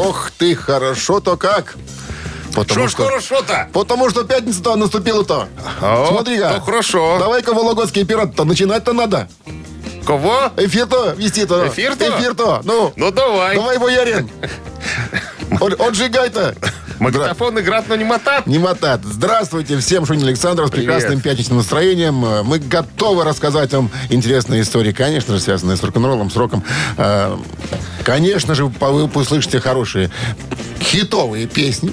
Ох ты, хорошо-то как. Что ж хорошо-то? Потому что пятница-то наступила-то. Смотри-ка. ну хорошо. Давай-ка Вологодский пират-то начинать-то надо. Кого? Эфир-то вести-то. Эфир-то? Эфир-то. Ну, Ну давай. давай, боярин. От- Отжигай-то. Магнитофон играть, но не мотат. Не мотат. Здравствуйте всем, Шунин Александров, с Привет. прекрасным пятничным настроением. Э, Мы готовы рассказать вам интересные истории, конечно же, связанные с рок-н-роллом, с роком. Конечно же, вы услышите хорошие хитовые песни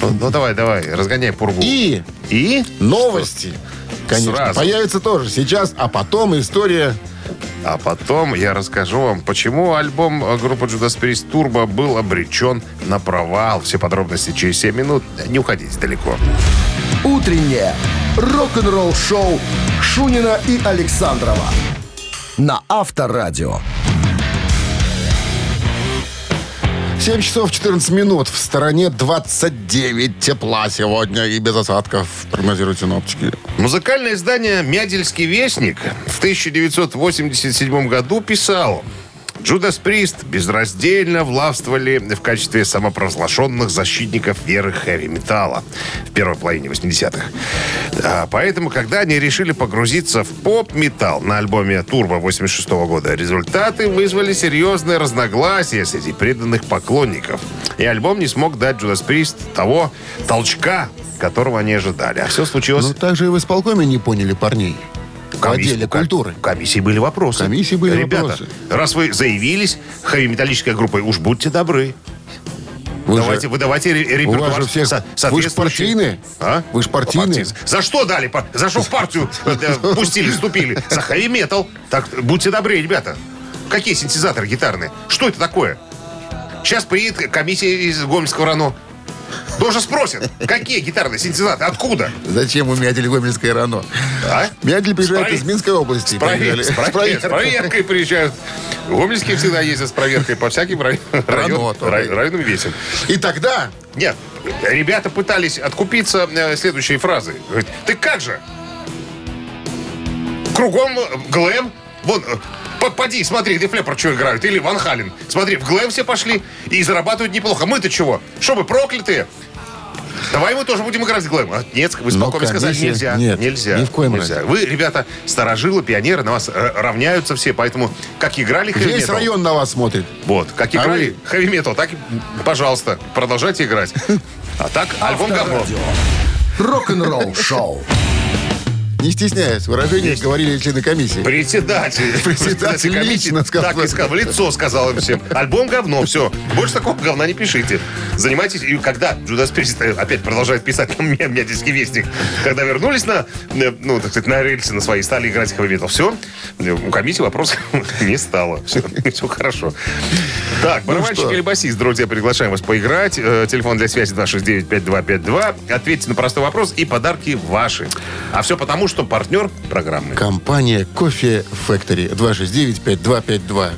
Ну, ну, давай, давай, разгоняй пургу. и И? новости. Конечно, Сразу. появится тоже сейчас, а потом история А потом я расскажу вам, почему альбом группы Judas Priest Turbo был обречен на провал. Все подробности через 7 минут. Не уходите далеко. «Утреннее рок-н-ролл-шоу» Шунина и Александрова на Авторадио. 7 часов 14 минут. В стороне 29 тепла сегодня и без осадков, прогнозируют синоптики. Музыкальное издание «Мядельский вестник» в 1987 году писал Джудас Прист безраздельно властвовали в качестве самопровозглашенных защитников веры хэви-металла в первой половине 80-х. А, поэтому, когда они решили погрузиться в поп-металл на альбоме «Турбо» 86 года, результаты вызвали серьезные разногласия среди преданных поклонников. И альбом не смог дать Джудас Прист того толчка, которого они ожидали. А все случилось... Ну, также и в исполкоме не поняли парней. В отделе культуры. Комиссии были вопросы. комиссии были Ребята, вопросы. раз вы заявились хэви-металлической группой, уж будьте добры. Вы же- давайте, вы давайте ре- У репертуар вас же всех... со- Вы же партийные. А? Вы же партийные. За что дали? За что в партию э, пустили, вступили? За хэви-метал. Так, будьте добры, ребята. Какие синтезаторы гитарные? Что это такое? Сейчас приедет комиссия из Гомельского РАНО. Тоже спросят, какие гитарные синтезаторы, откуда? Зачем у Мядель Гомельское рано? А? Мядель приезжает С провер- из Минской области. С, провер- с провер- С проверкой. приезжают. Гомельские всегда ездят с проверкой по всяким рай- район- рай- районам весим. И тогда Нет, ребята пытались откупиться э, следующей фразой. Говорит, ты как же? Кругом э, глэм. Вон, э, поди, смотри, где Флеппер что играют. Или Ван Хален. Смотри, в глэм все пошли и зарабатывают неплохо. Мы-то чего? Что мы, проклятые? Давай мы тоже будем играть в глэм. А, нет, вы Но спокойно сказали, комиссия- нельзя. нет, нельзя. ни в коем нельзя. разе. Вы, ребята, старожилы, пионеры, на вас э, равняются все, поэтому как играли весь хэви-метал, район на вас смотрит. вот, как А играли хэви-метал, так, и, пожалуйста, продолжайте играть. А так, альбом говно. Авторадио. Рок-н-ролл-шоу. Не стесняясь выражений, говорили члены комиссии. Председатель. Председатель лично сказал. Так и сказал, в лицо сказал им всем. Альбом говно, все. Больше такого говна не пишите. Занимайтесь. И когда Джудас Прист э, опять продолжает писать нам Мядельский вестник, когда вернулись на, э, ну, так сказать, на рельсы на свои, стали играть хэви метал. Все, у комиссии вопросов не стало. Все, все хорошо. Так, барабанщик что? или басист, друзья, приглашаем вас поиграть. Э, Телефон для связи 269-5252. Ответьте на простой вопрос, и подарки ваши. А все потому, что партнер программы. Компания Кофе Factory 269-5252.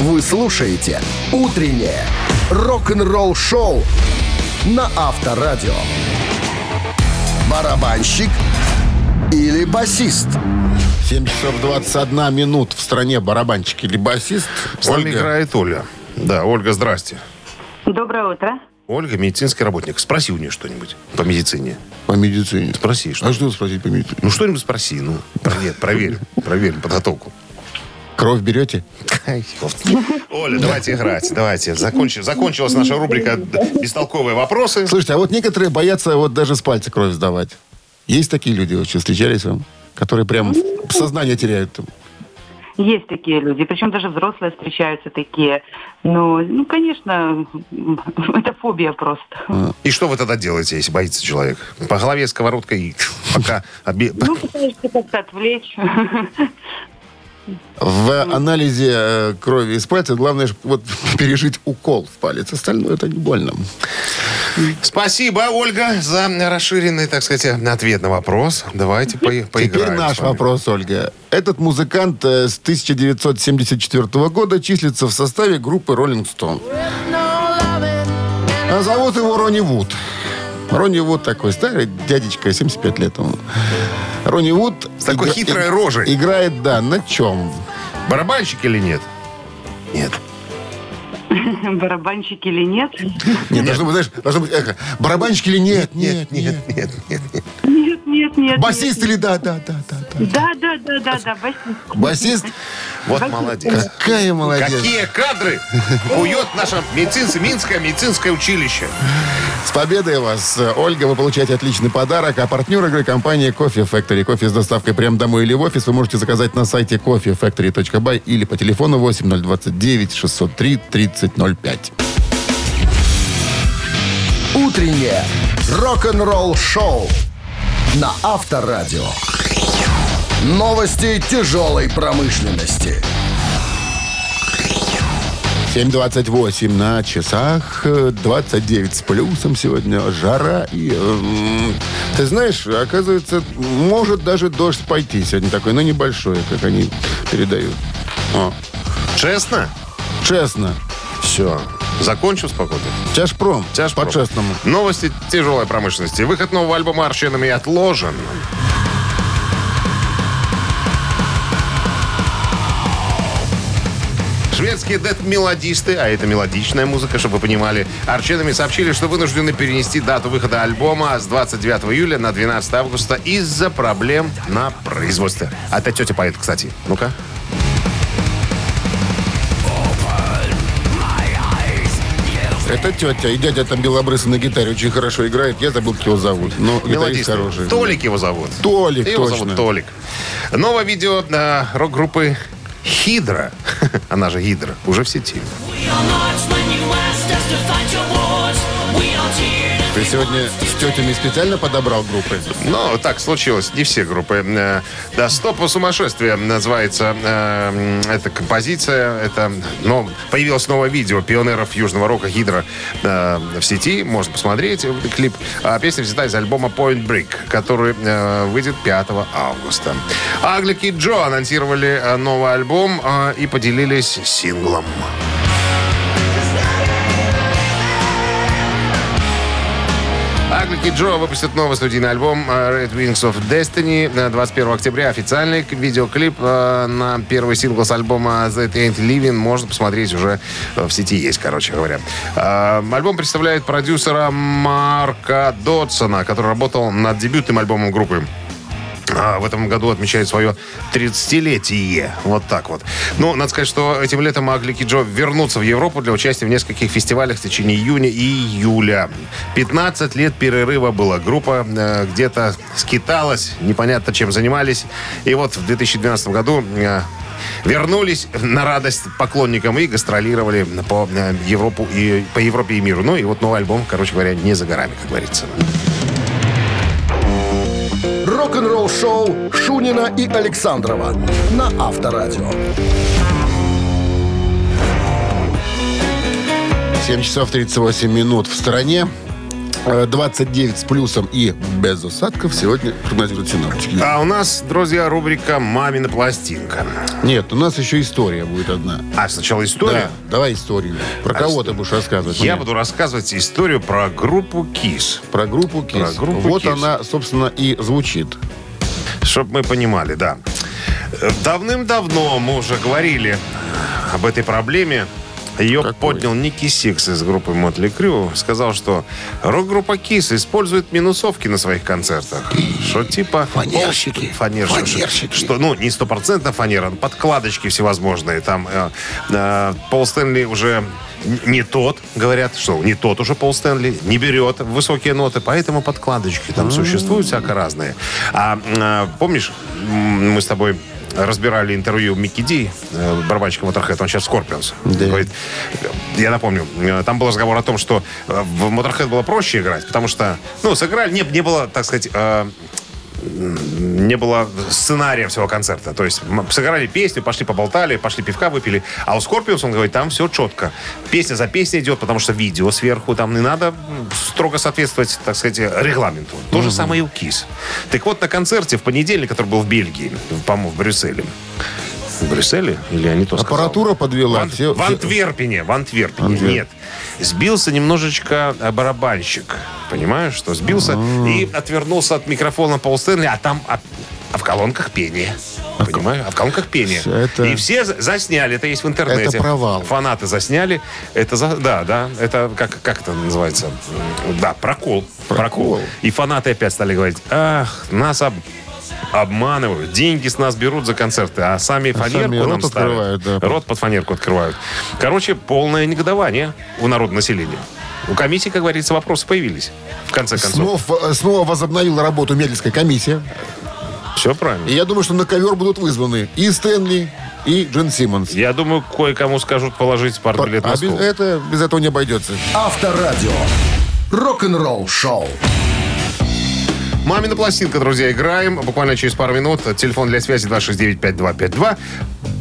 Вы слушаете «Утреннее рок-н-ролл-шоу» на Авторадио. Барабанщик или басист? 7 часов 21 минут в стране барабанщик или басист. С нами Ольга. играет Оля. Да, Ольга, здрасте. Доброе утро. Ольга, медицинский работник. Спроси у нее что-нибудь по медицине. По медицине. Спроси, что. А что спросить по медицине? Ну, что-нибудь спроси. Ну, проверь, проверь. Проверь подготовку. Кровь берете? Оля, давайте играть. Давайте. Закончи- закончилась наша рубрика «Бестолковые вопросы». Слушайте, а вот некоторые боятся вот даже с пальца кровь сдавать. Есть такие люди, что встречались вам, которые прям сознание теряют? Есть такие люди, причем даже взрослые встречаются такие. Ну, ну, конечно, это фобия просто. И что вы тогда делаете, если боится человек? По голове сковородкой пока... Ну, пытаешься как-то отвлечь. В анализе э, крови из пальца главное вот пережить укол в палец. Остальное это не больно. Спасибо, Ольга, за расширенный, так сказать, ответ на вопрос. Давайте по поиграем. Теперь наш вопрос, Ольга. Этот музыкант э, с 1974 года числится в составе группы Rolling Stone. А зовут его Ронни Вуд. Ронни Вуд такой старый дядечка, 75 лет ему. Ронни Вуд... С такой игра- хитрой рожей. Играет, да, на чем? Барабанщик или нет? Нет. Барабанщик или нет? Нет, должно быть, знаешь, должно быть эхо. Барабанщик или нет? Нет, нет. нет, нет. Нет, нет, нет. Басист нет. или да, да, да, да, да. Да, да, да, да, да, басист. Басист? Вот молодец. Какая молодец. Какие кадры кует наше медицинское, Минское медицинское училище. С победой вас, Ольга. Вы получаете отличный подарок. А партнер игры компания Coffee Factory. Кофе с доставкой прямо домой или в офис вы можете заказать на сайте coffeefactory.by или по телефону 8029 603 3005. Утреннее рок-н-ролл-шоу на Авторадио. Новости тяжелой промышленности. 7.28 на часах, э, 29 с плюсом сегодня, жара и... эм, ты знаешь, оказывается, может даже дождь пойти сегодня такой, но небольшой, как они передают. О, Честно? честно. Все. Закончил с погодой. Тяжпром. Тяжпром. По-честному. Новости тяжелой промышленности. Выход нового альбома Арченами отложен. Шведские дед-мелодисты, а это мелодичная музыка, чтобы вы понимали, Арченами сообщили, что вынуждены перенести дату выхода альбома с 29 июля на 12 августа из-за проблем на производстве. Опять тетя поет, кстати. Ну-ка. Это тетя. И дядя там белобрысый на гитаре очень хорошо играет. Я забыл, как его зовут. Но гитарист хороший. Толик его зовут. Толик, Его точно. зовут Толик. Новое видео э, рок-группы Хидра, она же Гидра, уже в сети. Ты сегодня с тетями специально подобрал группы? Ну, так случилось, не все группы. Э, Да, «Стоп по сумасшествию» называется э, эта композиция. Это, но появилось новое видео пионеров южного рока Гидра э, в сети. Можно посмотреть клип. А песня взята из альбома Point Break, который э, выйдет 5 августа. Аглик и Джо анонсировали э, новый альбом э, и поделились синглом. Аглик и Джо выпустят новый студийный альбом э, Red Wings of Destiny э, 21 октября. Официальный видеоклип э, на первый сингл с альбома That Ain't Living можно посмотреть уже э, в сети есть, короче говоря. Э, Альбом представляет продюсера Марка Дотсона, который работал над дебютным альбомом группы. А, в этом году отмечает свое 30-летие. Вот так вот. Ну, надо сказать, что этим летом Аглик и Джо вернутся в Европу для участия в нескольких фестивалях в течение июня и июля. 15 лет перерыва была. Группа э, где-то скиталась, непонятно чем занимались. И вот в 2012 году э, вернулись на радость поклонникам и гастролировали по э, Европу и по Европе и миру. Ну и вот новый альбом, короче говоря, не за горами, как говорится. Рок-н-ролл-шоу Шунина и Александрова на Авторадио. 7 часов 38 минут в стороне. Э, 29 с плюсом и без осадков сегодня прогнозируют синоптики. А у нас, друзья, рубрика «Мамина пластинка». Нет, у нас еще история будет одна. А, сначала история. Да, давай историю. Про А кого что? ты будешь рассказывать? Я мне? буду рассказывать историю про группу Kiss. Про группу Kiss. Про группу вот «Kiss». она, собственно, и звучит. Чтобы мы понимали, да. Э, Давным-давно мы уже говорили об этой проблеме. Ее Какой? поднял Никки Сикс из группы Mötley Crüe. Сказал, что рок-группа Кис использует минусовки на своих концертах. Что типа... Фанерщики. пол- Фанерщики. Фанерщики. Что, ну, не стопроцентно фанера, но подкладочки всевозможные. Там э, э, Пол Стэнли уже не тот, говорят, что не тот уже Пол Стэнли, не берет высокие ноты, поэтому подкладочки там существуют всяко разные. А э, помнишь, мы с тобой разбирали интервью Микки Ди, э, барабанщика Motorhead, он сейчас Scorpions. Да. Говорит, я напомню, э, там был разговор о том, что э, в Motorhead было проще играть, потому что, ну, сыграли, не, не было, так сказать, не было сценария всего концерта. То есть сыграли песню, пошли поболтали, пошли пивка выпили. А у Скорпионс, он говорит, там все четко. Песня за песней идет, потому что видео сверху, там не надо строго соответствовать, так сказать, регламенту. То же самое и у Kiss. Так вот, на концерте в понедельник, который был в Бельгии, по-моему, в Брюсселе. В Брюсселе? Или они то сказал? Аппаратура подвела. В, Ан- Все- в Антверпене, в Антверпене, Антверп. нет. Сбился немножечко э, барабанщик. Понимаешь, что сбился и отвернулся от микрофона Пол Стэнли, а там а, а в колонках пение. Понимаешь? А в колонках пение. Это- И все за- засняли, это есть в интернете. Это провал. Фанаты засняли. Это за, да, да, это как, как это называется? Да, прокол. Прокол. И фанаты опять стали говорить, ах, нас об- обманывают, деньги с нас берут за концерты, а сами фанерку сами нам рот ставят. открывают, да. Рот под фанерку открывают. Короче, полное негодование у народного населения. У комиссии, как говорится, вопросы появились. В конце концов. Снова, снова возобновила работу медицинская комиссия. Все правильно. И я думаю, что на ковер будут вызваны и Стэнли, и Джин Симмонс. Я думаю, кое-кому скажут положить партбилет на А без, стол. это, без этого не обойдется. Авторадио. Рок-н-ролл шоу. Мамина пластинка, друзья, играем. Буквально через пару минут. Телефон для связи 269-5252.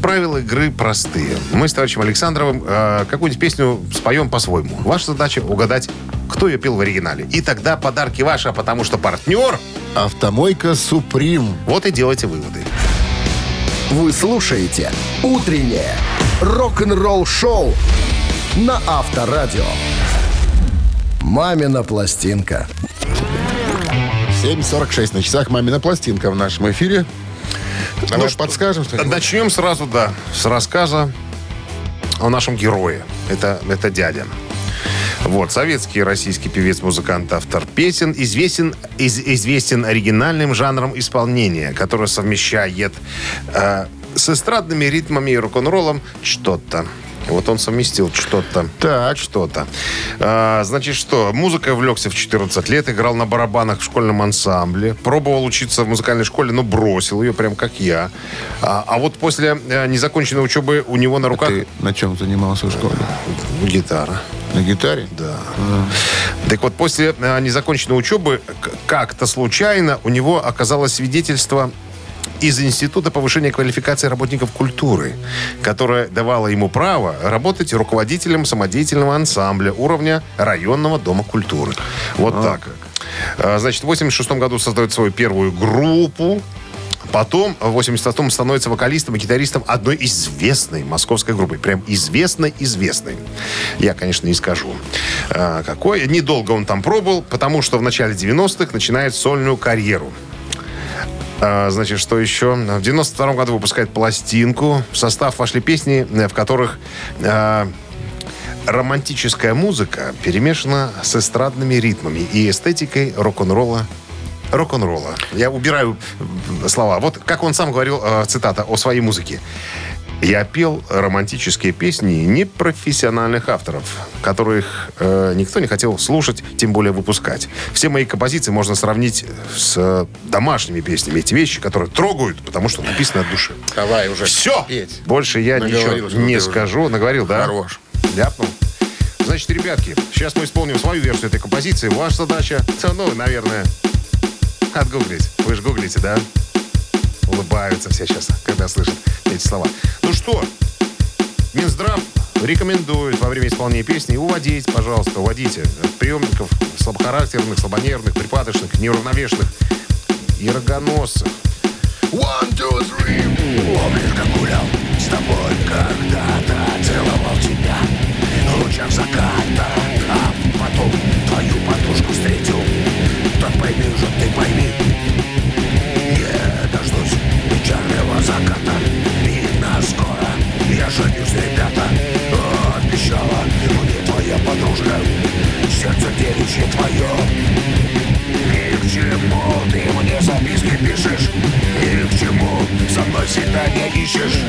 Правила игры простые. Мы с товарищем Александровым э, какую-нибудь песню споем по-своему. Ваша задача угадать, кто ее пел в оригинале. И тогда подарки ваши, а потому что партнер, Автомойка Суприм. вот и делайте выводы. Вы слушаете «Утреннее рок-н-ролл-шоу» на Авторадио. «Мамина пластинка». 7.46 на часах. Мамина пластинка в нашем эфире. Давай что, подскажем что Начнем сразу, да, с рассказа о нашем герое. Это, это дядя. Вот, советский российский певец, музыкант, автор песен, известен, из- известен оригинальным жанром исполнения, который совмещает э, с эстрадными ритмами и рок-н-роллом что-то. Вот он совместил что-то. Так. Что-то. А, значит, что? Музыкой увлекся в 14 лет, играл на барабанах в школьном ансамбле, пробовал учиться в музыкальной школе, но бросил ее, прям как я. А, а вот после э, незаконченной учебы у него на руках Ты на чем занимался в школе? гитара. На гитаре? Да. Так вот, после э, незаконченной учебы как-то случайно у него оказалось свидетельство из Института повышения квалификации работников культуры, которое давало ему право работать руководителем самодеятельного ансамбля уровня районного дома культуры. Вот так. А, Значит, в 86 году создает свою первую группу. Потом в 88-м становится вокалистом и гитаристом одной известной московской группы. Прям известной-известной. Я, конечно, не скажу, а, какой. Недолго он там пробовал, потому что в начале 90-х начинает сольную карьеру. А, Значит, что еще? В 92 году выпускает пластинку. В состав вошли песни, э, в которых а, романтическая музыка перемешана с эстрадными ритмами и эстетикой рок-н-ролла рок-н-ролла. Я убираю слова. Вот как он сам говорил, э, цитата, о своей музыке. Я пел романтические песни непрофессиональных авторов, которых э, никто не хотел слушать, тем более выпускать. Все мои композиции можно сравнить с э, домашними песнями. Эти вещи, которые трогают, потому что написано от души. Давай уже. Все! Петь. Больше я Наговорил, ничего не ты уже. скажу. Наговорил, да? Хорош. Ляпнул. Значит, ребятки, сейчас мы исполним свою версию этой композиции. Ваша задача, ну, наверное, отгуглить. Вы же гуглите, да? Улыбаются все сейчас, когда слышат эти слова. Ну что, Минздрав рекомендует во время исполнения песни уводить, пожалуйста, уводите от приемников слабохарактерных, слабонервных, припадочных, неуравновешенных и рогоносцев. One, two, three. Помнишь, как гулял с тобой когда-то Целовал тебя в лучах заката А потом твою подушку встретил Так пойми же, ты пойми женюсь, ребята Обещала мне твоя подружка Сердце девичье твое. Ни к чему ты мне записки пишешь? Ни к чему со мной свидания ищешь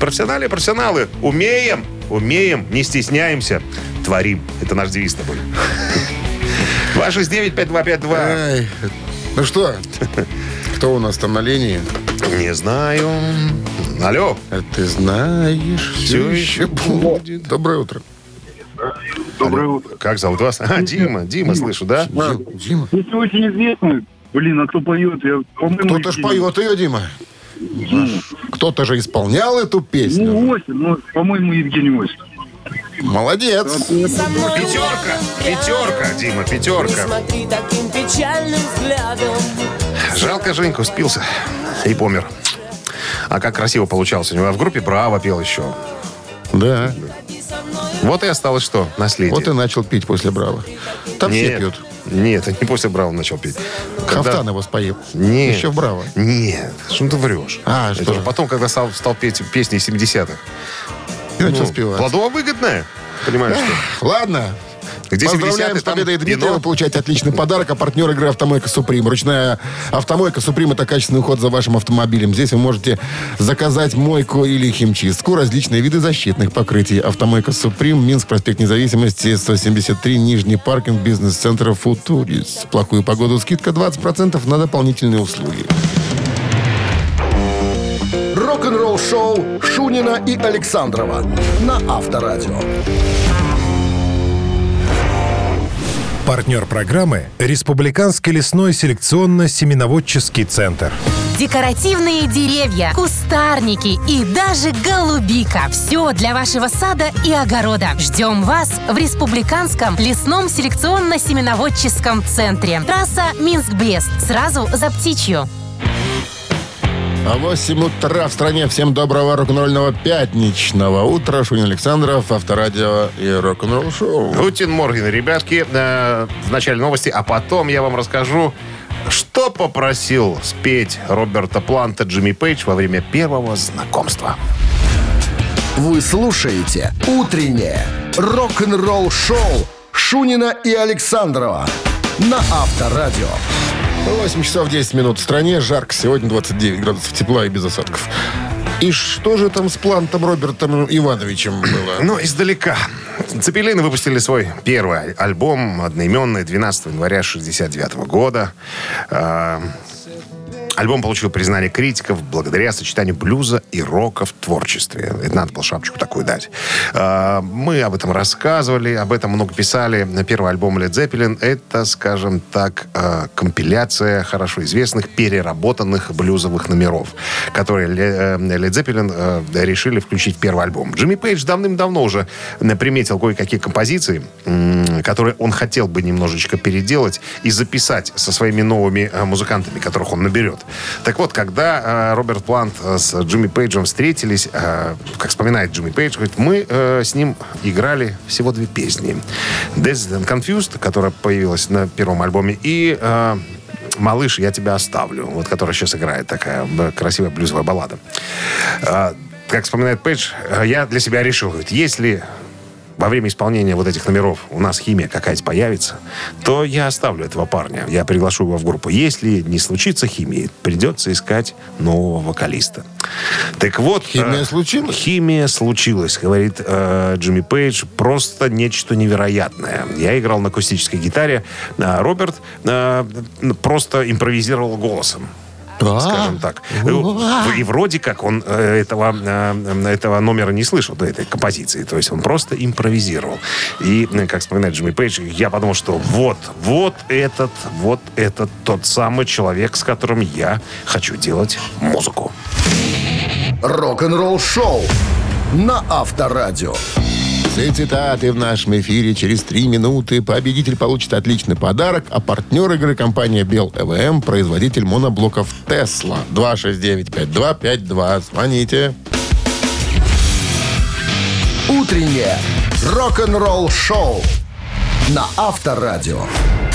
Ну, Профессионалы. Умеем. умеем, не стесняемся, творим. Это наш девиз с тобой. 269-5252. Ай, ну что, кто у нас там на линии? Не знаю. Алло. А ты знаешь, все еще будет. Доброе утро. Доброе утро. Как зовут вас? А, Дима. Дима, слышу, да? Дим- Дима. Песня очень известная. Блин, а кто поет? Я, Кто-то ж поет ее, Дима. Кто-то же исполнял эту песню. Ну, Осин, ну, по-моему, Евгений Осин. Молодец. Пятерка. Пятерка, Дима, пятерка. Смотри таким печальным взглядом. Жалко, Женьку спился и помер. А как красиво получался. У него в группе Браво пел еще. Да. Вот и осталось что? Наследие. Вот и начал пить после Браво. Там все Нет. пьют. Нет, не после Браво начал пить. Когда- Хафтан его споил. Нет. Еще в Браво. Нет, что ты врешь? А, Это что же? потом, когда стал, стал петь песни 70-х. И начал Ну, спевать. Плодово-выгодная. Понимаешь, что? Ладно. Где Поздравляем 70-е, с там победой Дмитрия. вино. Вы получаете отличный подарок. А партнер игры «Автомойка Суприм». Ручная «Автомойка Суприм» — это качественный уход за вашим автомобилем. Здесь вы можете заказать мойку или химчистку, различные виды защитных покрытий. «Автомойка Суприм», Минск, проспект Независимости, 173, Нижний паркинг, бизнес-центр «Футурис». Плохую погоду скидка 20% на дополнительные услуги. Рок-н-ролл-шоу Шунина и Александрова на Авторадио. Партнер программы – Республиканский лесной селекционно-семеноводческий центр. Декоративные деревья, кустарники и даже голубика. Все для вашего сада и огорода. Ждем вас в Республиканском лесном селекционно-семеноводческом центре. Трасса Минск-Брест. Сразу за птичью. А 8 утра в стране. Всем доброго рок-н-ролльного пятничного утра. Шунин Александров, Авторадио и рок-н-ролл шоу. Гутин Морген, ребятки. Э, в начале новости, а потом я вам расскажу, что попросил спеть Роберта Планта Джимми Пейдж во время первого знакомства. Вы слушаете «Утреннее рок-н-ролл-шоу» Шунина и Александрова на Авторадио. 8 часов 10 минут в стране. Жарко. Сегодня 29 градусов тепла и без осадков. И что же там с плантом Робертом Ивановичем было? Ну, издалека. Цепелины выпустили свой первый альбом, одноименный, 12 января 69 года. Альбом получил признание критиков благодаря сочетанию блюза и рока в творчестве. Это надо было шапочку такую дать. А, Мы об этом рассказывали, об этом много писали. Первый альбом Led Zeppelin — это, скажем так, а, компиляция хорошо известных переработанных блюзовых номеров, которые э, Led Zeppelin э, решили включить в первый альбом. Джимми Пейдж давным-давно уже приметил кое-какие композиции, которые он хотел бы немножечко переделать и записать со своими новыми э, музыкантами, которых он наберет. Так вот, когда э, Роберт Плант э, с Джимми Пейджем встретились, э, как вспоминает Джимми Пейдж, говорит, мы э, с ним играли всего две песни. Dazed and Confused, которая появилась на первом альбоме, и э, «Малыш, я тебя оставлю», вот, которая сейчас играет, такая красивая блюзовая баллада. Э, как вспоминает Пейдж, э, я для себя решил, говорит, если во время исполнения вот этих номеров у нас химия какая-то появится, то я оставлю этого парня. Я приглашу его в группу. Если не случится химии, придется искать нового вокалиста. Так вот... Химия э, случилась? Химия случилась, говорит э, Джимми Пейдж. Просто нечто невероятное. Я играл на акустической гитаре. а Роберт э, просто импровизировал голосом скажем так. И вроде как он э, этого, э, этого номера не слышал, до этой композиции. То есть он просто импровизировал. И, э, как вспоминает Джимми Пейдж, я подумал, что вот, вот этот, вот этот тот самый человек, с которым я хочу делать музыку. Рок-н-ролл-шоу на Авторадио. Все цитаты в нашем эфире через три минуты. Победитель получит отличный подарок, а партнер игры компания Бел ЭВМ, производитель моноблоков Тесла. 269-5252. Звоните. Утреннее рок-н-ролл-шоу на Авторадио.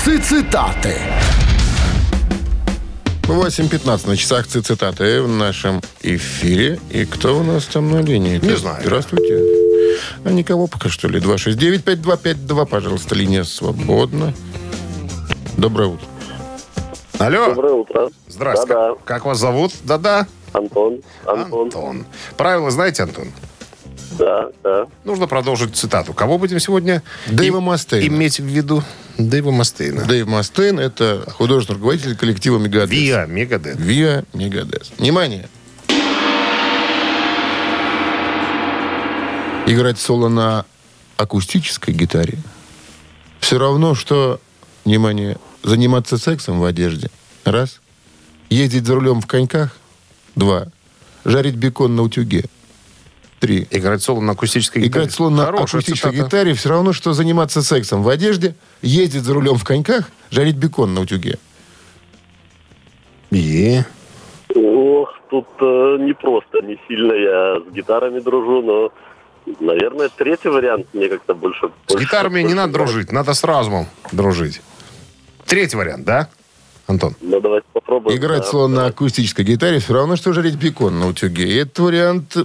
Цитаты. 8.15 на часах ци- цитаты в нашем эфире. И кто у нас там на линии? Не знаю. Здравствуйте. А никого пока что ли? 269-5252. Пожалуйста, линия свободна. Доброе утро. Алло. Доброе утро. Здравствуйте. Да-да. Как вас зовут? Да-да. Антон. Антон. Антон. Правила знаете, Антон? Да, да. Нужно продолжить цитату. Кого будем сегодня Дэйва Мастейна. иметь в виду? Дэйва Мастейна. Дэйв Мастейн – это художественный руководитель коллектива «Мегадес». Виа Мегадет. Виа Мегадес. Внимание! Играть соло на акустической гитаре все равно, что, внимание, заниматься сексом в одежде. Раз. Ездить за рулем в коньках. Два. Жарить бекон на утюге. Три. Играть соло на акустической гитаре. Играть соло на Хорошая акустической цитата. гитаре все равно, что заниматься сексом в одежде, ездить за рулем в коньках, жарить бекон на утюге. И... Ох, тут э, не просто, не сильно я с гитарами дружу, но, наверное, третий вариант мне как-то больше... С гитарами не надо дружить, надо с разумом дружить. Третий вариант, да, Антон? Ну, давайте попробуем. Играть да. соло на акустической гитаре все равно, что жарить бекон на утюге. И этот вариант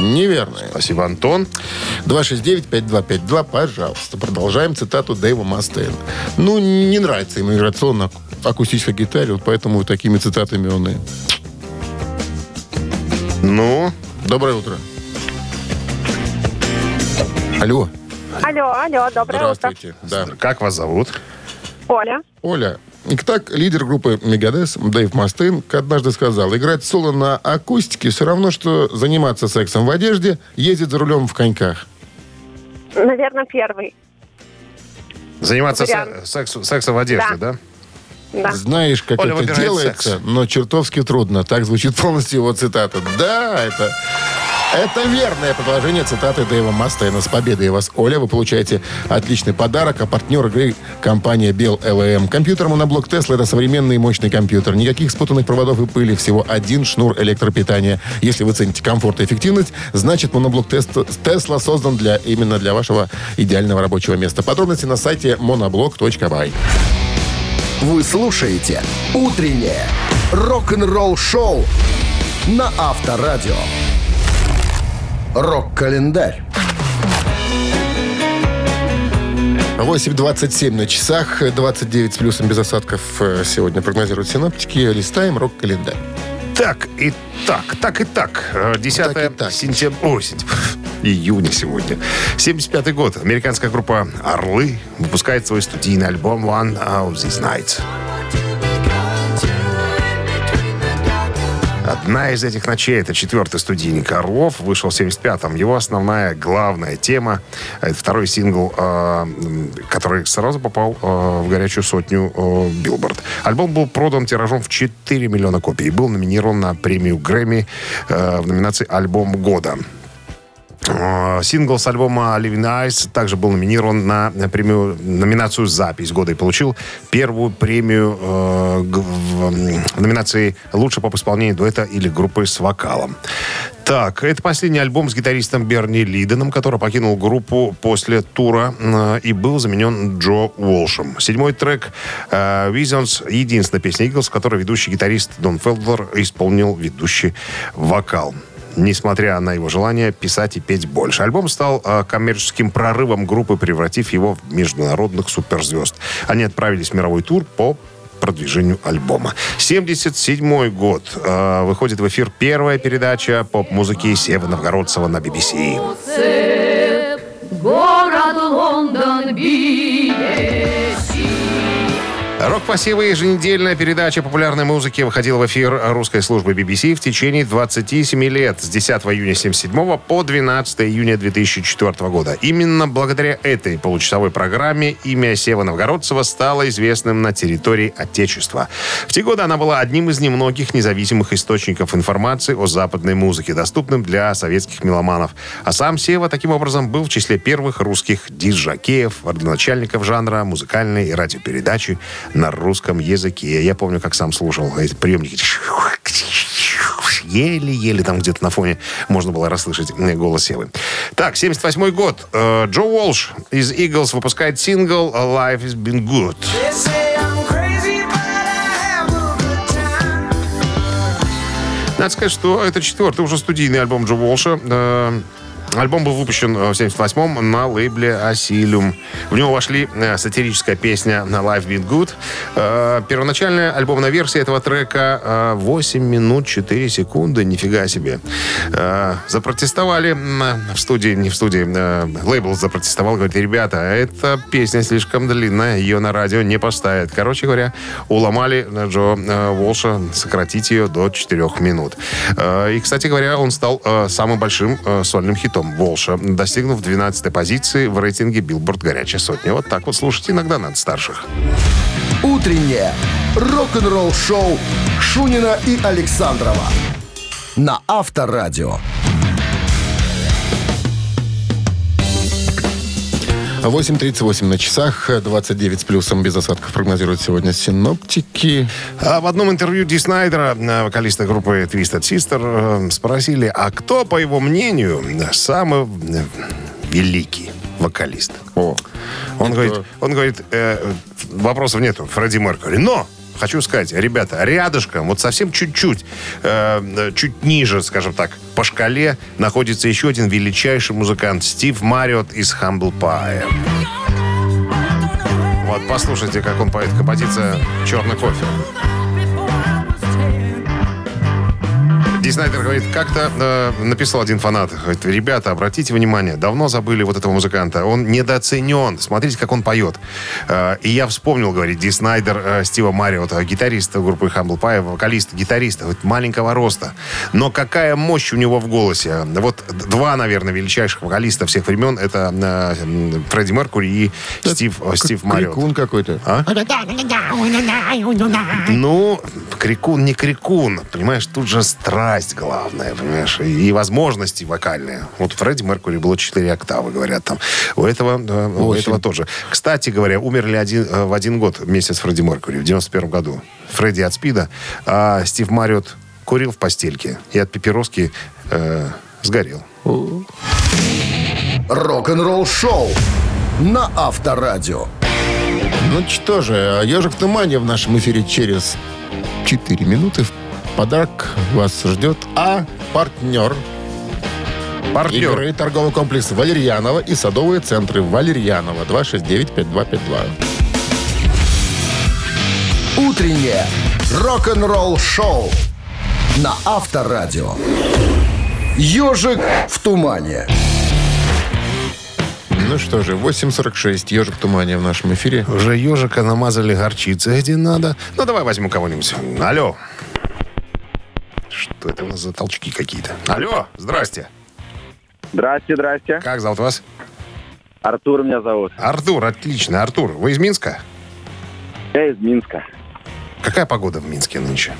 неверный. Спасибо, Антон. 269-5252, пожалуйста. Продолжаем цитату Дэйва Мастейна. Ну, не нравится ему играть соло на акустической гитаре, вот поэтому такими цитатами он и... Ну, Доброе утро. Алло. Алло, алло, доброе утро. Здравствуйте. Да. как вас зовут? Оля. Оля, Итак, лидер группы Мегадес Дэйв Мастейн однажды сказал, играть соло на акустике все равно, что заниматься сексом в одежде, ездить за рулем в коньках. Наверное, первый. Заниматься Вариант. се- сексу- сексом в одежде, да? Да. Знаешь, как Оля это делается, секс. но чертовски трудно. Так звучит полностью его цитата. Да, это... Это верное продолжение цитаты Дэйва Мастейна. С победой вас, Оля. Вы получаете отличный подарок, а партнер игры компания Bell LM. Компьютер моноблок Tesla – это современный и мощный компьютер. Никаких спутанных проводов и пыли. Всего один шнур электропитания. Если вы цените комфорт и эффективность, значит моноблок Tesla создан для, именно для вашего идеального рабочего места. Подробности на сайте monoblog.by. Вы слушаете «Утреннее рок-н-ролл-шоу» на Авторадио. Рок-календарь. 8.27 на часах, 29 с плюсом без осадков э, сегодня прогнозируют синаптики. Листаем рок-календарь. Так и так, так и так. Э, 10 Так и так. сентября, сентября, июня сегодня. 75 год. Американская группа «Орлы» выпускает свой студийный альбом «One of These Nights». Одна из этих ночей, это четвертый студийник «Орлов», вышел в 75-м. Его основная, главная тема, это второй сингл, э, который сразу попал э, в горячую сотню э, Билборд. Альбом был продан тиражом в 4 миллиона копий и был номинирован на премию Грэмми в номинации «Альбом года». Э, Сингл с альбома Living Eyes также был номинирован на премию, номинацию «Запись года» и получил первую премию э, в, номинации «Лучший поп-исполнение дуэта или группы с вокалом». Так, это последний альбом с гитаристом Берни Лиденом, который покинул группу после тура э, и был заменен Джо Уолшем. Седьмой трек э, Visions, единственная песня Иглс, в которой ведущий гитарист Дон Фелдлер исполнил ведущий вокал несмотря на его желание писать и петь больше. Альбом стал э, коммерческим прорывом группы, превратив его в международных суперзвезд. Они отправились в мировой тур по продвижению альбома. 77 год. Э, выходит в эфир первая передача поп-музыки Сева Новгородцева на BBC. Город Лондон. Рок-пассивы еженедельная передача популярной музыки выходила в эфир русской службы BBC в течение 27 лет с 10 июня 1977 по 12 июня 2004 года. Именно благодаря этой получасовой программе имя Сева Новгородцева стало известным на территории Отечества. В те годы она была одним из немногих независимых источников информации о западной музыке, доступным для советских меломанов. А сам Сева таким образом был в числе первых русских диджакеев, родоначальников жанра музыкальной и радиопередачи на русском языке. Я помню, как сам слушал эти приемники. Еле-еле там где-то на фоне можно было расслышать э, голос Севы. Так, 78 год. Э, Джо Уолш из Eagles выпускает сингл «Life has been good». Надо сказать, что это четвертый уже студийный альбом Джо Уолша. Альбом был выпущен э, в 78-м на лейбле Asylum. В него вошли э, сатирическая песня на Life Been Good. Э, Первоначальная альбомная версия этого трека э, 8 минут 4 секунды. Нифига себе. Запротестовали в студии, не в студии, лейбл запротестовал, говорит, ребята, эта песня слишком длинная, ее на радио не поставят. Короче говоря, уломали Джо Волша сократить ее до 4 минут. И, кстати говоря, он стал самым большим сольным хитом Волша, достигнув 12 позиции в рейтинге Билборд «Горячая сотня». Вот так вот слушать иногда надо старших. Утреннее рок-н-ролл-шоу Шунина и Александрова на Авторадио. 8.38 на часах, 29 с плюсом без осадков прогнозируют сегодня синоптики. А в одном интервью Ди Снайдера, э, вокалиста группы Twisted Sister, э, спросили, а кто, по его мнению, самый э, великий вокалист? О, Он говорит, он говорит э, вопросов нету, Фредди Меркьюри. Но Хочу сказать, ребята, рядышком, вот совсем чуть-чуть, э, чуть ниже, скажем так, по шкале находится еще один величайший музыкант Стив Мариот из Humble Pie. Вот, послушайте, как он поет композиция «Черный кофе». Снайдер говорит, как-то э, написал один фанат, говорит, ребята, обратите внимание, давно забыли вот этого музыканта, он недооценен, смотрите, как он поет. Э, и я вспомнил, говорит, Ди Снайдер э, Стива Мариота, гитариста группы Humble Pie, вокалиста, гитариста, вот маленького роста. Но какая мощь у него в голосе. Вот два, наверное, величайших вокалиста всех времен, это э, Фредди Меркури и Стив, э, Стив Мариот. Крикун какой-то. А? Ну, крикун не крикун, понимаешь, тут же страсть главная, понимаешь, и, и возможности вокальные. Вот у Фредди Меркури было 4 октавы, говорят там. У этого, э, у этого тоже. Кстати говоря, умерли один, э, в один год вместе с Фредди Меркури, в 91 году. Фредди от СПИДа, а Стив Мариот курил в постельке и от папироски э, сгорел. Рок-н-ролл шоу на Авторадио. Ну что же, «Ежик в тумане» в нашем эфире через 4 минуты. В подарок вас ждет, а партнер Партнер. игры торговый комплекс «Валерьянова» и садовые центры «Валерьянова» 269-5252. Утреннее рок-н-ролл шоу на Авторадио. Ежик в тумане. Ну что же, 8.46, «Ежик в тумане» в нашем эфире. Уже ежика намазали горчицей, где надо. Ну, давай возьму кого-нибудь. Алло. Что это у нас за толчки какие-то? Алло, здрасте. Здрасте, здрасте. Как зовут вас? Артур меня зовут. Артур, отлично. Артур, вы из Минска? Я из Минска. Какая погода в Минске нынче?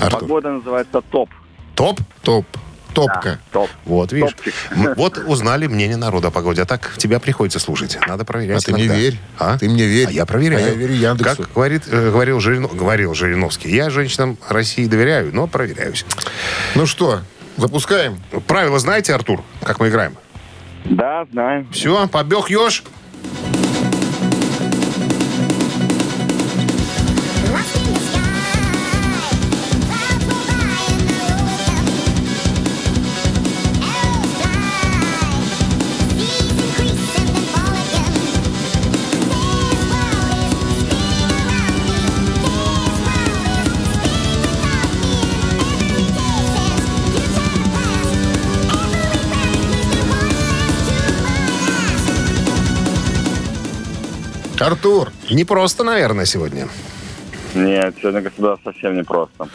Артур. Погода называется ТОП. Топ? Топ. Топка. топ. Вот, видишь. Топчик. Вот узнали мнение народа о погоде. А так тебя приходится слушать. Надо проверять А ты мне верь. А? Ты мне верь. А я проверяю. А я верю Яндексу. Как говорит, э, говорил, Жирино- говорил Жириновский, я женщинам России доверяю, но проверяюсь. Ну что, запускаем? Правила знаете, Артур, как мы играем? Да, знаем. Все, побег еж. Артур. Не просто, наверное, сегодня. Нет, сегодня государство совсем непросто.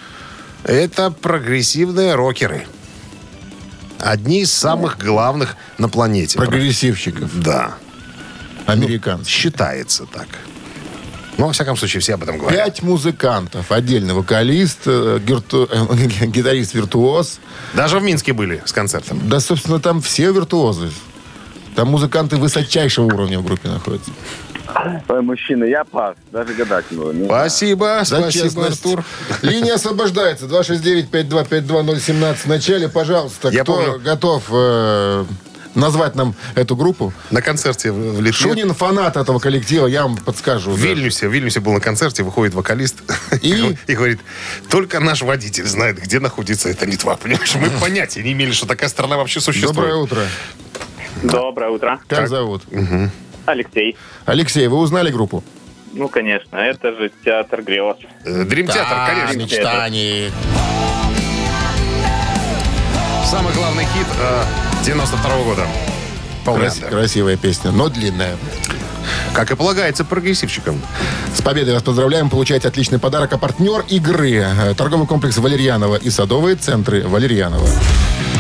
Это прогрессивные рокеры. Одни из самых главных на планете. Прогрессивщиков. Да. Американцев. Считается так. Ну, во всяком случае, все об этом говорят. Пять музыкантов. Отдельно вокалист, э, гирту- гитарист-виртуоз. Даже в Минске были с концертом. Да, собственно, там все виртуозы. Там музыканты высочайшего уровня в группе находятся. Ой, мужчина, я пас. Даже гадать не знаю. Спасибо, За спасибо, честность. Артур. Линия освобождается. 269-5252-017 в начале. Пожалуйста, Я кто помню. готов э, назвать нам эту группу? На концерте в Литве. Шунин фанат этого коллектива, я вам подскажу. В да. Вильнюсе, в Вильнюсе был на концерте, выходит вокалист И? и говорит, только наш водитель знает, где находится эта Литва. Понимаешь, мы понятия не имели, что такая страна вообще существует. Доброе утро. Доброе утро. Как, зовут? Алексей. Алексей, вы узнали группу? Ну, конечно, это же театр грез. Дрим Театр, Да, конечно. мечтаний. Самый главный хит э, 92 года. Крас- красивая песня, но длинная. Как и полагается прогрессивчикам. С победой вас поздравляем. Получаете отличный подарок. А партнер игры э, торговый комплекс Валерьянова и садовые центры Валерьянова.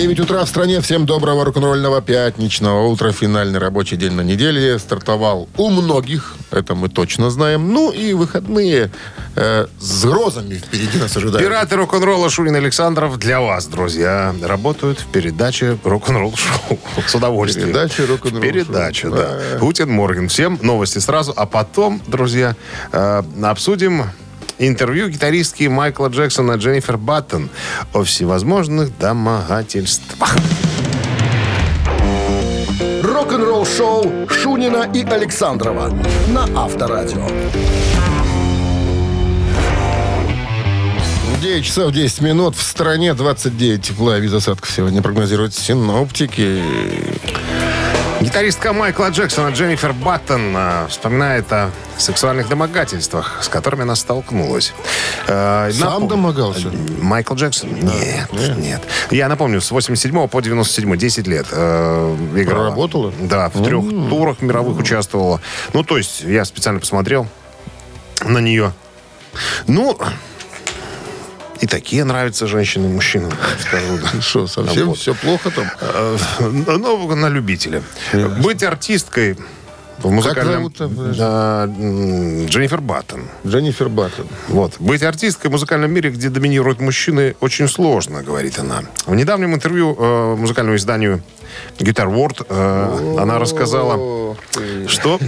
9 утра в стране. Всем доброго рок-н-ролльного пятничного утра. Финальный рабочий день на неделе. Стартовал у многих. Это мы точно знаем. Ну и выходные э, с грозами впереди нас ожидают. Пираты рок-н-ролла Шунин, Александров для вас, друзья, работают в передаче рок-н-ролл шоу. С удовольствием. Передача рок-н-ролл Передача, шоу. да. Guten Morgen. Всем новости сразу, а потом, друзья, э, обсудим интервью гитаристки Майкла Джексона Дженнифер Баттен о всевозможных домогательствах. Рок-н-ролл-шоу Шунина и Александрова на Авторадио. 9 часов 10 минут. В стране 29 тепла и без осадков сегодня прогнозируют синоптики. Гитаристка Майкла Джексона Дженнифер Баттон э, вспоминает о сексуальных домогательствах, с которыми она столкнулась. Э, Сам напом- домогался? Майкл Джексон? Нет, нет, Я напомню, с 87 по 97, 10 лет э, играла. Проработала? Да, в трех турах мировых участвовала. Ну, то есть, я специально посмотрел на нее. Ну, и такие нравятся женщины и мужчинам, скажу. Что, совсем все плохо там? Ну, на любителя. Быть артисткой в музыкальном... подожди? Да, Дженнифер Баттон. Дженнифер Баттон. Вот. Быть артисткой в музыкальном мире, где доминируют мужчины, очень сложно, говорит она. В недавнем интервью э, музыкальному изданию Guitar World э, она рассказала, что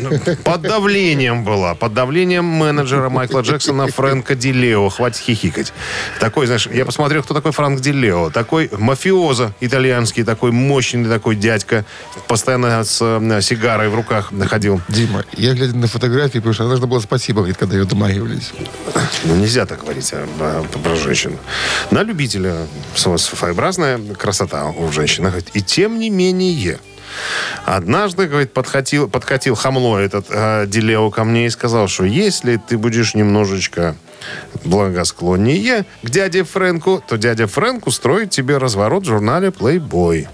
под давлением была, под давлением менеджера Майкла Джексона Фрэнка Дилео. Хватит хихикать. Такой, знаешь, я посмотрел, кто такой Франк Дилео. Такой мафиоза итальянский, такой мощный такой дядька. Постоянно с э, сигарой в руках находил. Дима, я глядя на фотографии, потому что она должна была спасибо говорить, когда ее домагивались. Ну, нельзя так говорить о- о- про женщин. На любителя сво- своеобразная красота у женщины. Говорит, И тем не менее, однажды, говорит, подкатил, подкатил хамло этот э, Дилео ко мне и сказал, что если ты будешь немножечко благосклоннее к дяде Фрэнку, то дядя Фрэнк устроит тебе разворот в журнале Playboy.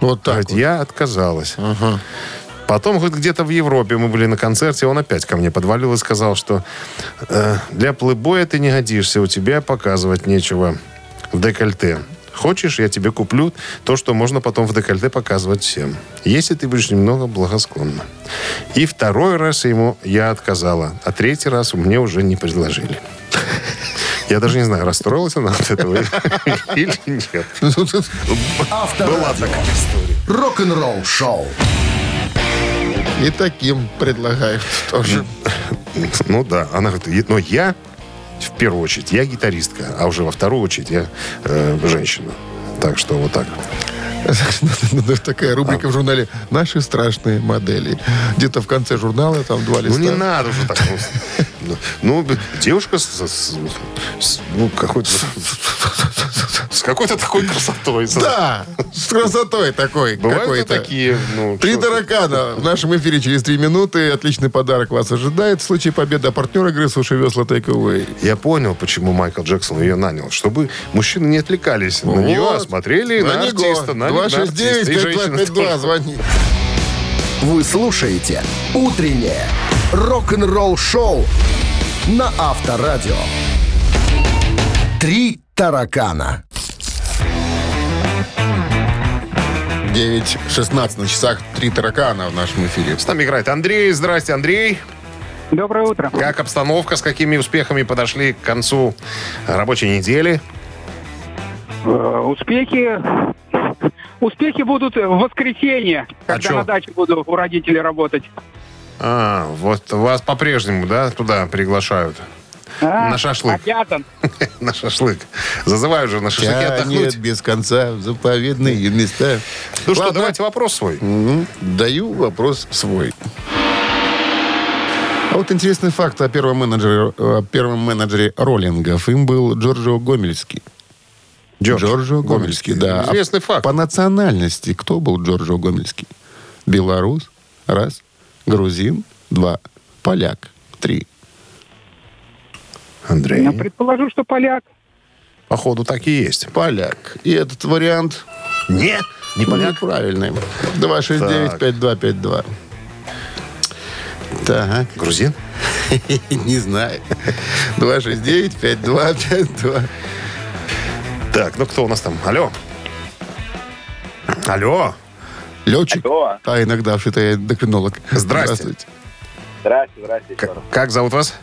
Вот так Говорит, вот. я отказалась. Потом говорит, где-то в Европе мы были на концерте, он опять ко мне подвалил и сказал, что э, для плейбоя ты не годишься, у тебя показывать нечего в декольте. Хочешь, я тебе куплю то, что можно потом в декольте показывать всем. Если ты будешь немного благосклонна. И второй раз ему я отказала, а третий раз мне уже не предложили. Я даже не знаю, расстроилась она от этого или нет. Была такая история. Рок-н-ролл-шоу. И таким предлагают тоже. Ну да, она говорит, но я в первую очередь, я гитаристка, а уже во вторую очередь я э, женщина. Так что вот так. Такая рубрика в журнале «Наши страшные модели». Где-то в конце журнала там два Ну листа. не надо уже так. Ну, Ну, девушка с, с- с- ну, какой-то с какой-то такой красотой. Да, с красотой такой. Бывают такие, ну, Три таракана в нашем эфире через три минуты. Отличный подарок вас ожидает. В случае победы а партнер игры «Суши весла Take Away». Я понял, почему Майкл Джексон ее нанял. Чтобы мужчины не отвлекались на нее, а смотрели на, него. артиста. На, на артиста. Женщины 269-5252. тоже. Звони. Вы слушаете «Утреннее рок-н-ролл-шоу» на Авторадио. Три таракана. 9.16 на часах. Три таракана в нашем эфире. С нами играет Андрей. Здрасте, Андрей. Доброе утро. Как обстановка, с какими успехами подошли к концу рабочей недели? Э, Успехи... Успехи будут в воскресенье, когда чё? на даче буду у родителей работать. А, вот вас по-прежнему, да, туда приглашают? А, На шашлык. Обязан. На шашлык. Зазывают же на шашлыки Тянет отдохнуть. без конца в заповедные места. Ну что, давайте вопрос свой. Даю вопрос свой. А вот интересный факт о первом менеджере, о первом менеджере роллингов. Им был Джорджо Гомельский. Джорджо Гомельский, да. А Известный факт. По национальности кто был Джорджо Гомельский? Белорус, раз. Грузин, два. Поляк, три. Андрей. Я предположу, что поляк. Походу, так и есть. Поляк. И этот вариант... Нет, не поляк. Неправильный. 269-5252. Так. Грузин? Не знаю. 269-5252. Так, ну кто у нас там? Алло. Алло. Летчик, а иногда что-то я эндокринолог. Здрасте. Здрасте, здрасте. К- как зовут вас?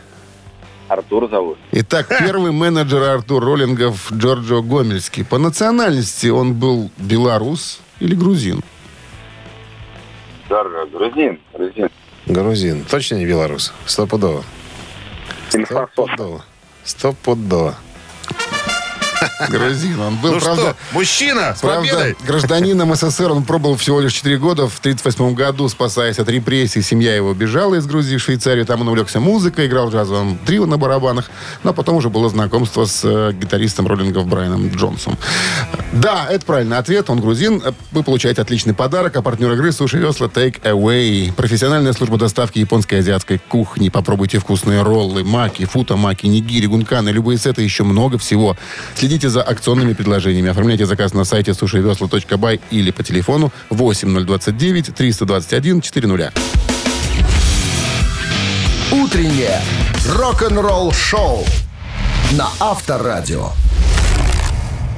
Артур зовут. Итак, первый менеджер Артур Роллингов Джорджо Гомельский. По национальности он был белорус или грузин? Джорджо, грузин, грузин. Грузин. Точно не белорус? Стопудово. Стопудово. Стопудово. Грузин. Он был, Ну правда, что, мужчина, с Правда, победой! гражданином СССР он пробыл всего лишь 4 года. В 1938 году, спасаясь от репрессий, семья его бежала из Грузии в Швейцарию. Там он увлекся музыкой, играл в джазовом трио на барабанах. Но потом уже было знакомство с э, гитаристом роллингов Брайаном Джонсом. Да, это правильный ответ. Он грузин. Вы получаете отличный подарок. А партнер игры Суши Весла Take Away. Профессиональная служба доставки японской и азиатской кухни. Попробуйте вкусные роллы, маки, футамаки, нигири, гунканы, любые сеты, еще много всего. Следите за акционными предложениями. Оформляйте заказ на сайте сушивесла.бай или по телефону 8029 321 400. Утреннее рок-н-ролл-шоу на Авторадио.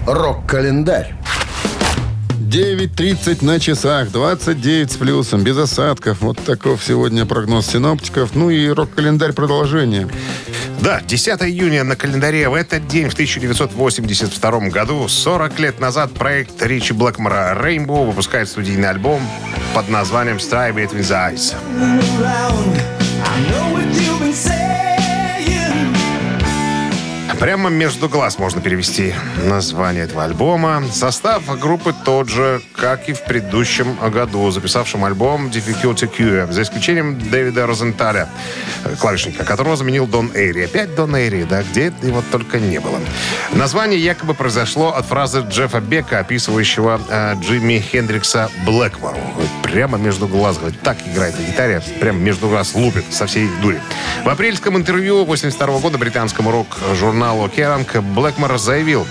Рок-календарь. 9.30 на часах, 29 с плюсом, без осадков. Вот таков сегодня прогноз синоптиков. Ну и рок-календарь продолжение. Да, 10 июня на календаре. В этот день, в 1982 году, 40 лет назад, проект Ричи Блэкмора «Rainbow» выпускает студийный альбом под названием «Stray Between the Eyes». Прямо между глаз можно перевести название этого альбома. Состав группы тот же, как и в предыдущем году, записавшем альбом Difficulty Cure, за исключением Дэвида Розенталя, э, клавишника, которого заменил Дон Эйри. Опять Дон Эйри, да, где его только не было. Название якобы произошло от фразы Джеффа Бека, описывающего э, Джимми Хендрикса Блэкмору. Прямо между глаз, говорит, так играет на гитаре, прямо между глаз лупит со всей дури. В апрельском интервью 82 года британскому рок-журналу Керанг Блэкмор заявил,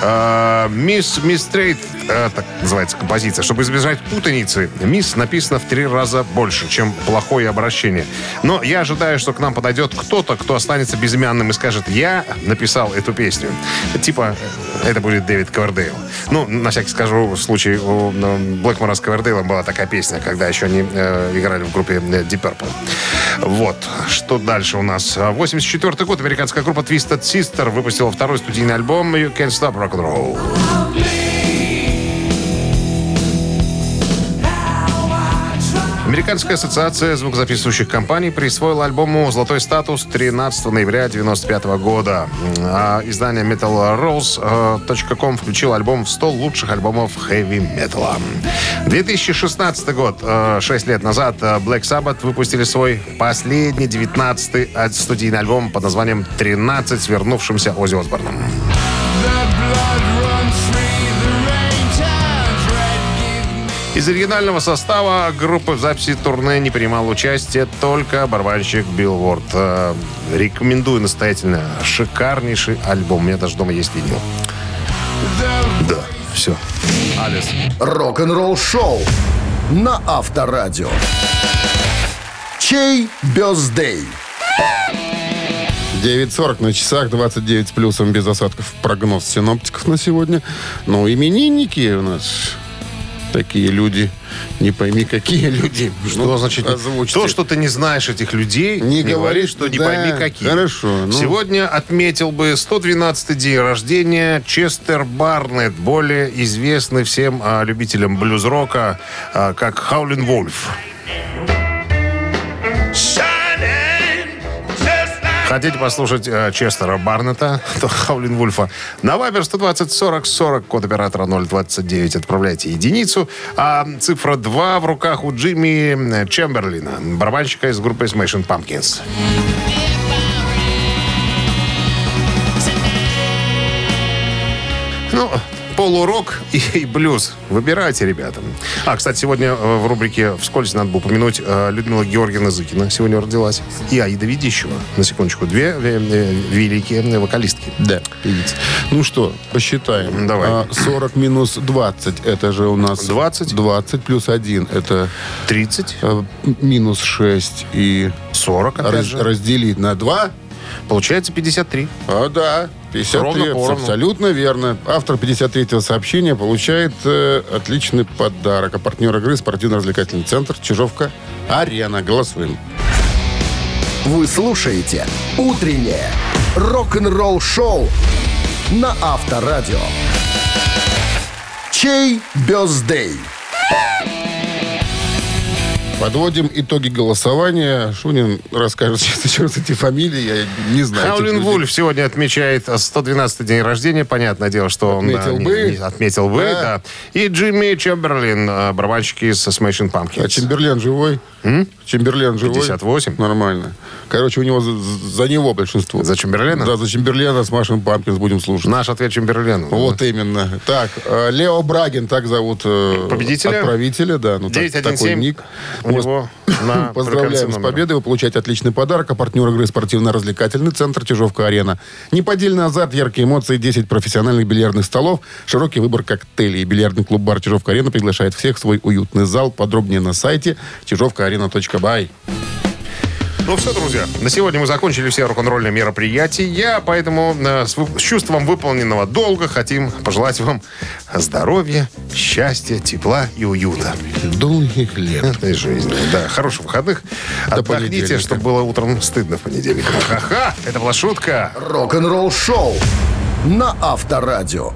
э, Мисс Мисс Стрейт, э, так называется композиция, чтобы избежать путаницы, Мисс написано в три раза больше, чем плохое обращение. Но я ожидаю, что к нам подойдет кто-то, кто останется безымянным и скажет, я написал эту песню. Типа, э, это будет Дэвид Ковердейл. Ну, на всякий скажу, в случае у ну, Блэкмора с Ковердейлом была такая песня, когда еще они э, играли в группе э, Deep Purple. Вот. Что дальше у нас? 84 год. Американская группа Twisted Sister выпустила второй студийный альбом You Can't Stop Rock Американская ассоциация звукозаписывающих компаний присвоила альбому золотой статус 13 ноября 1995 года. А издание metalrose.com включил альбом в 100 лучших альбомов хэви-металла. 2016 год. 6 лет назад э, Black Sabbath выпустили свой последний 19-й студийный альбом под названием «13» с вернувшимся Оззи Осборном. Из оригинального состава группы в записи турне не принимал участие только барабанщик Билл Уорд. Э, Рекомендую настоятельно. Шикарнейший альбом. У меня даже дома есть винил. Да, все. Алис. Рок-н-ролл-шоу на Авторадио. Чей бездей? 9.40 на часах, 29 с плюсом, без осадков. Прогноз синоптиков на сегодня. Ну, именинники у нас Такие люди, не пойми, какие люди. Что Ну, значит? озвучьте. То, что ты не знаешь этих людей, Не не, говори, что не да, пойми какие. хорошо, ну. Сегодня отметил бы 112-й день рождения Честер Барнетт, более известный всем а, любителям блюз-рока а, как Хаулин Вольф. Хотите послушать э, Честера Барнета, то Хаулин Вульфа? На Вайбер 120 40 40, код оператора 029. Отправляйте единицу. А цифра 2 в руках у Джимми Чемберлина, барабанщика из группы Smashing Pumpkins. Ну, полурок и, и блюз. Выбирайте, ребята. А, кстати, сегодня э, в рубрике «Вскользь» надо было упомянуть э, Людмила Георгиевна Зыкина. Сегодня родилась. И Аида Ведищева. На секундочку. Две э, великие вокалистки. Да, видите. Ну что, посчитаем. Давай. А, 40 минус 20, это же у нас... 20? 20 плюс 1, это 30. э, минус 6 и... 40, опять раз- же. разделить на 2. Получается 53. А, да, 53. Ровно поровну. Абсолютно верно. Автор 53-го сообщения получает э, отличный подарок. А партнер игры спортивно-развлекательный центр Чижовка-Арена. Голосуем. Вы слушаете «Утреннее рок-н-ролл-шоу» на Авторадио. Чей бездей? Подводим итоги голосования. Шунин расскажет сейчас еще раз эти фамилии. Я не знаю. Хаулин. Вульф сегодня отмечает 112-й день рождения. Понятное дело, что он Отметил да, не- бы. не отметил бы. Да. Да. И Джимми Чемберлин, э, барабанщик из Smashing Pumpkins. А Чемберлен живой? Чемберлен живой? 58. Нормально. Короче, у него за, за него большинство. За Чемберлена? Да, за Чемберлена с Машин Пампкинс будем слушать. Наш ответ Чемберлену. Вот именно. Так, э, Лео Брагин, так зовут э, Победителя? Отправителя, да. Ну, так- 917 такой ник. Него на Поздравляем с победой. Вы получаете отличный подарок. А партнер игры спортивно-развлекательный центр Чижовка-Арена. Неподдельный азарт, яркие эмоции, 10 профессиональных бильярдных столов, широкий выбор коктейлей. Бильярдный клуб-бар Чижовка-Арена приглашает всех в свой уютный зал. Подробнее на сайте чижовкаарена.бай. Ну все, друзья, на сегодня мы закончили все рок-н-ролльные мероприятия, поэтому э, с, с чувством выполненного долга хотим пожелать вам здоровья, счастья, тепла и уюта. Долгих лет. Этой жизни. Да, хороших выходных. До Отдохните, чтобы было утром стыдно в понедельник. Ха-ха, это была шутка. Рок-н-ролл-шоу на Авторадио.